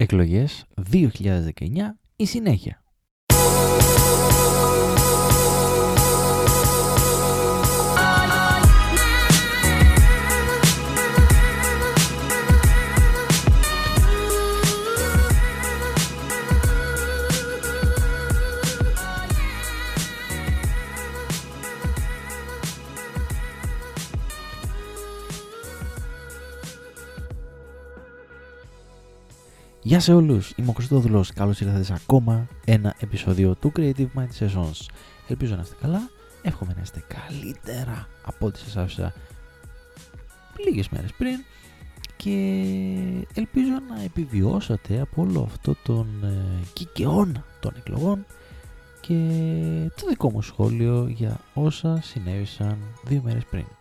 Εκλογές 2019 η συνέχεια. Γεια σε όλους, είμαι ο Κωστόδουλος, καλώς ήρθατε σε ακόμα ένα επεισόδιο του Creative Mind Sessions. Ελπίζω να είστε καλά, εύχομαι να είστε καλύτερα από ό,τι σας άφησα λίγες μέρες πριν και ελπίζω να επιβιώσατε από όλο αυτό τον ε, κικαιώνα των εκλογών και το δικό μου σχόλιο για όσα συνέβησαν δύο μέρες πριν.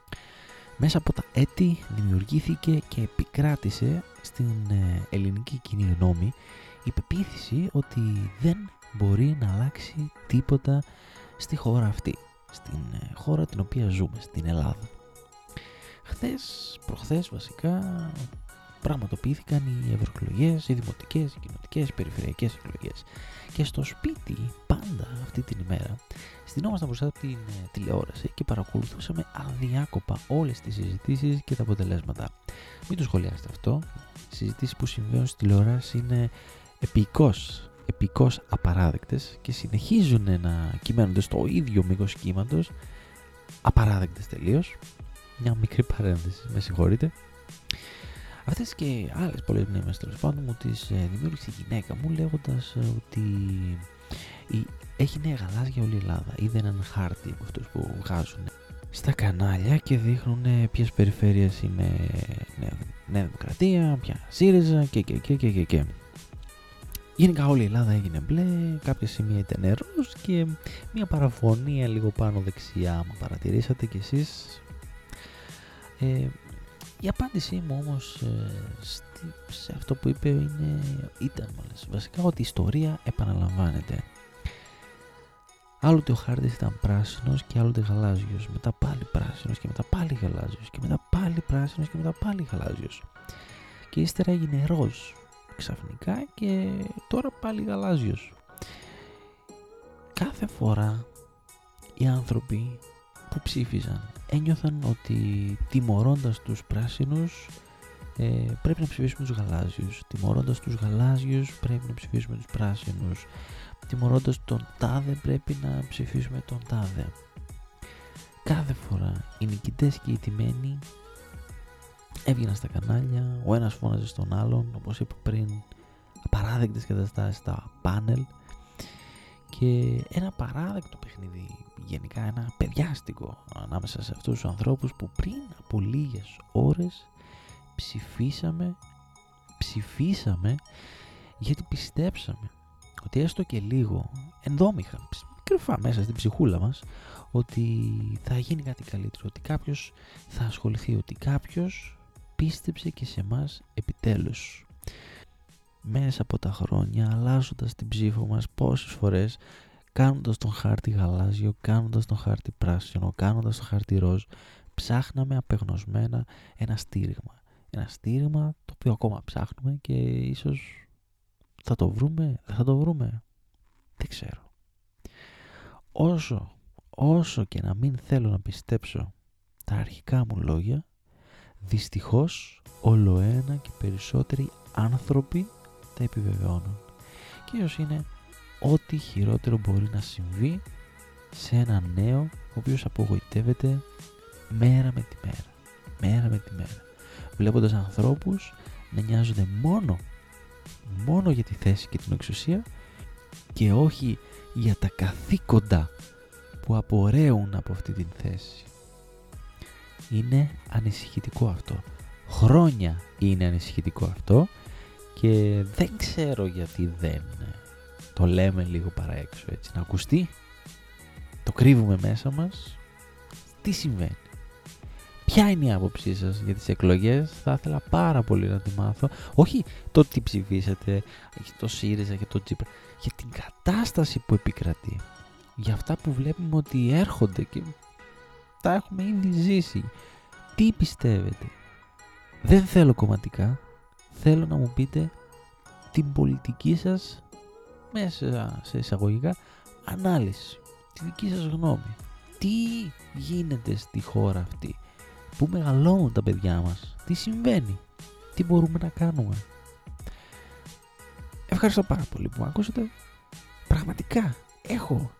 Μέσα από τα έτη δημιουργήθηκε και επικράτησε στην ε, ελληνική κοινή γνώμη η πεποίθηση ότι δεν μπορεί να αλλάξει τίποτα στη χώρα αυτή, στην ε, χώρα την οποία ζούμε, στην Ελλάδα. Χθες, προχθές βασικά, πραγματοποιήθηκαν οι ευρωεκλογές, οι δημοτικές, οι κοινοτικές, οι περιφερειακές εκλογές. Και στο σπίτι, πάντα αυτή την ημέρα, στυνόμασταν μπροστά από την ε, τηλεόραση και παρακολουθούσαμε αδιάκοπα όλες τις συζητήσεις και τα αποτελέσματα. Μην το σχολιάσετε αυτό. Οι συζητήσεις που συμβαίνουν στη τηλεόραση είναι επικός, επικός απαράδεκτες και συνεχίζουν να κυμαίνονται στο ίδιο μήκος κύματος, απαράδεκτες τελείως. Μια μικρή παρένθεση, με συγχωρείτε. Αυτές και άλλες πολλέ μνήμε τέλος πάντων μου τις ε, δημιούργησε η γυναίκα μου λέγοντας ε, ότι έχει νέα γαλάζια όλη η Ελλάδα. Είδε έναν χάρτη από αυτούς που βγάζουν στα κανάλια και δείχνουν ε, ποιες περιφέρειες είναι Νέα Δημοκρατία, ποια ΣΥΡΙΖΑ και και και και και. και. Γενικά όλη η Ελλάδα έγινε μπλε, κάποια σημεία ήταν νερός και μια παραφωνία λίγο πάνω δεξιά, άμα παρατηρήσατε κι εσείς. Ε, η απάντησή μου όμως ε, σε αυτό που είπε είναι, ήταν μάλιστα βασικά ότι η ιστορία επαναλαμβάνεται. Άλλοτε ο χάρτης ήταν πράσινος και άλλοτε γαλάζιος, μετά πάλι πράσινος και μετά πάλι γαλάζιος και μετά πάλι πράσινος και μετά πάλι γαλάζιος. Και ύστερα έγινε ροζ ξαφνικά και τώρα πάλι γαλάζιος. Κάθε φορά οι άνθρωποι που ψήφιζαν ένιωθαν ότι τιμωρώντας τους πράσινους ε, πρέπει να ψηφίσουμε τους γαλάζιους. Τιμωρώντας τους γαλάζιους πρέπει να ψηφίσουμε τους πράσινους. Τιμωρώντας τον τάδε πρέπει να ψηφίσουμε τον τάδε. Κάθε φορά οι νικητές και οι τιμένοι έβγαιναν στα κανάλια ο ένας φώναζε στον άλλον όπως είπα πριν απαράδεκτες καταστάσεις στα πάνελ και ένα παράδεκτο παιχνίδι γενικά ένα παιδιάστικο ανάμεσα σε αυτούς τους ανθρώπους που πριν από λίγες ώρες ψηφίσαμε ψηφίσαμε γιατί πιστέψαμε ότι έστω και λίγο ενδόμηχα κρυφά μέσα στην ψυχούλα μας ότι θα γίνει κάτι καλύτερο ότι κάποιος θα ασχοληθεί ότι κάποιος πίστεψε και σε μας επιτέλους μέσα από τα χρόνια αλλάζοντας την ψήφο μας πόσες φορές κάνοντας τον χάρτη γαλάζιο, κάνοντας τον χάρτη πράσινο, κάνοντας τον χάρτη ροζ ψάχναμε απεγνωσμένα ένα στήριγμα. Ένα στήριγμα το οποίο ακόμα ψάχνουμε και ίσως θα το βρούμε, δεν θα το βρούμε. Δεν ξέρω. Όσο, όσο και να μην θέλω να πιστέψω τα αρχικά μου λόγια δυστυχώς όλο ένα και περισσότεροι άνθρωποι τα επιβεβαιώνουν. Και ίσως είναι ό,τι χειρότερο μπορεί να συμβεί σε ένα νέο ο οποίος απογοητεύεται μέρα με τη μέρα. Μέρα με τη μέρα. Βλέποντας ανθρώπους να νοιάζονται μόνο, μόνο για τη θέση και την εξουσία και όχι για τα καθήκοντα που απορρέουν από αυτή την θέση. Είναι ανησυχητικό αυτό. Χρόνια είναι ανησυχητικό αυτό και δεν ξέρω γιατί δεν το λέμε λίγο παραέξω έτσι να ακουστεί το κρύβουμε μέσα μας τι συμβαίνει; Ποια είναι η άποψή σας για τις εκλογές, θα ήθελα πάρα πολύ να τη μάθω. Όχι το τι ψηφίσατε, το ΣΥΡΙΖΑ και το Τσίπρα, για την κατάσταση που επικρατεί. Για αυτά που βλέπουμε ότι έρχονται και τα έχουμε ήδη ζήσει. Τι πιστεύετε; Δεν θέλω κομματικά, θέλω να μου πείτε την πολιτική σας μέσα σε εισαγωγικά ανάλυση, τη δική σας γνώμη. Τι γίνεται στη χώρα αυτή, πού μεγαλώνουν τα παιδιά μας, τι συμβαίνει, τι μπορούμε να κάνουμε; Ευχαριστώ πάρα πολύ που με ακούσατε. Πραγματικά έχω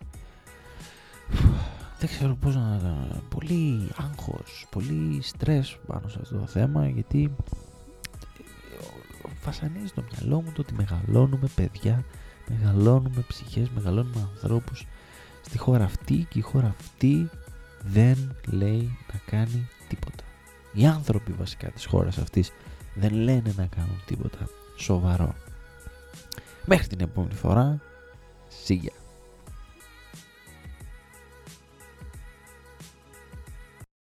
δεν ξέρω πώς να... Πολύ άγχος, πολύ στρες πάνω σε αυτό το θέμα γιατί βασανίζει το μυαλό μου το ότι μεγαλώνουμε παιδιά, μεγαλώνουμε ψυχές, μεγαλώνουμε ανθρώπους στη χώρα αυτή και η χώρα αυτή δεν λέει να κάνει τίποτα. Οι άνθρωποι βασικά της χώρας αυτής δεν λένε να κάνουν τίποτα σοβαρό. Μέχρι την επόμενη φορά, see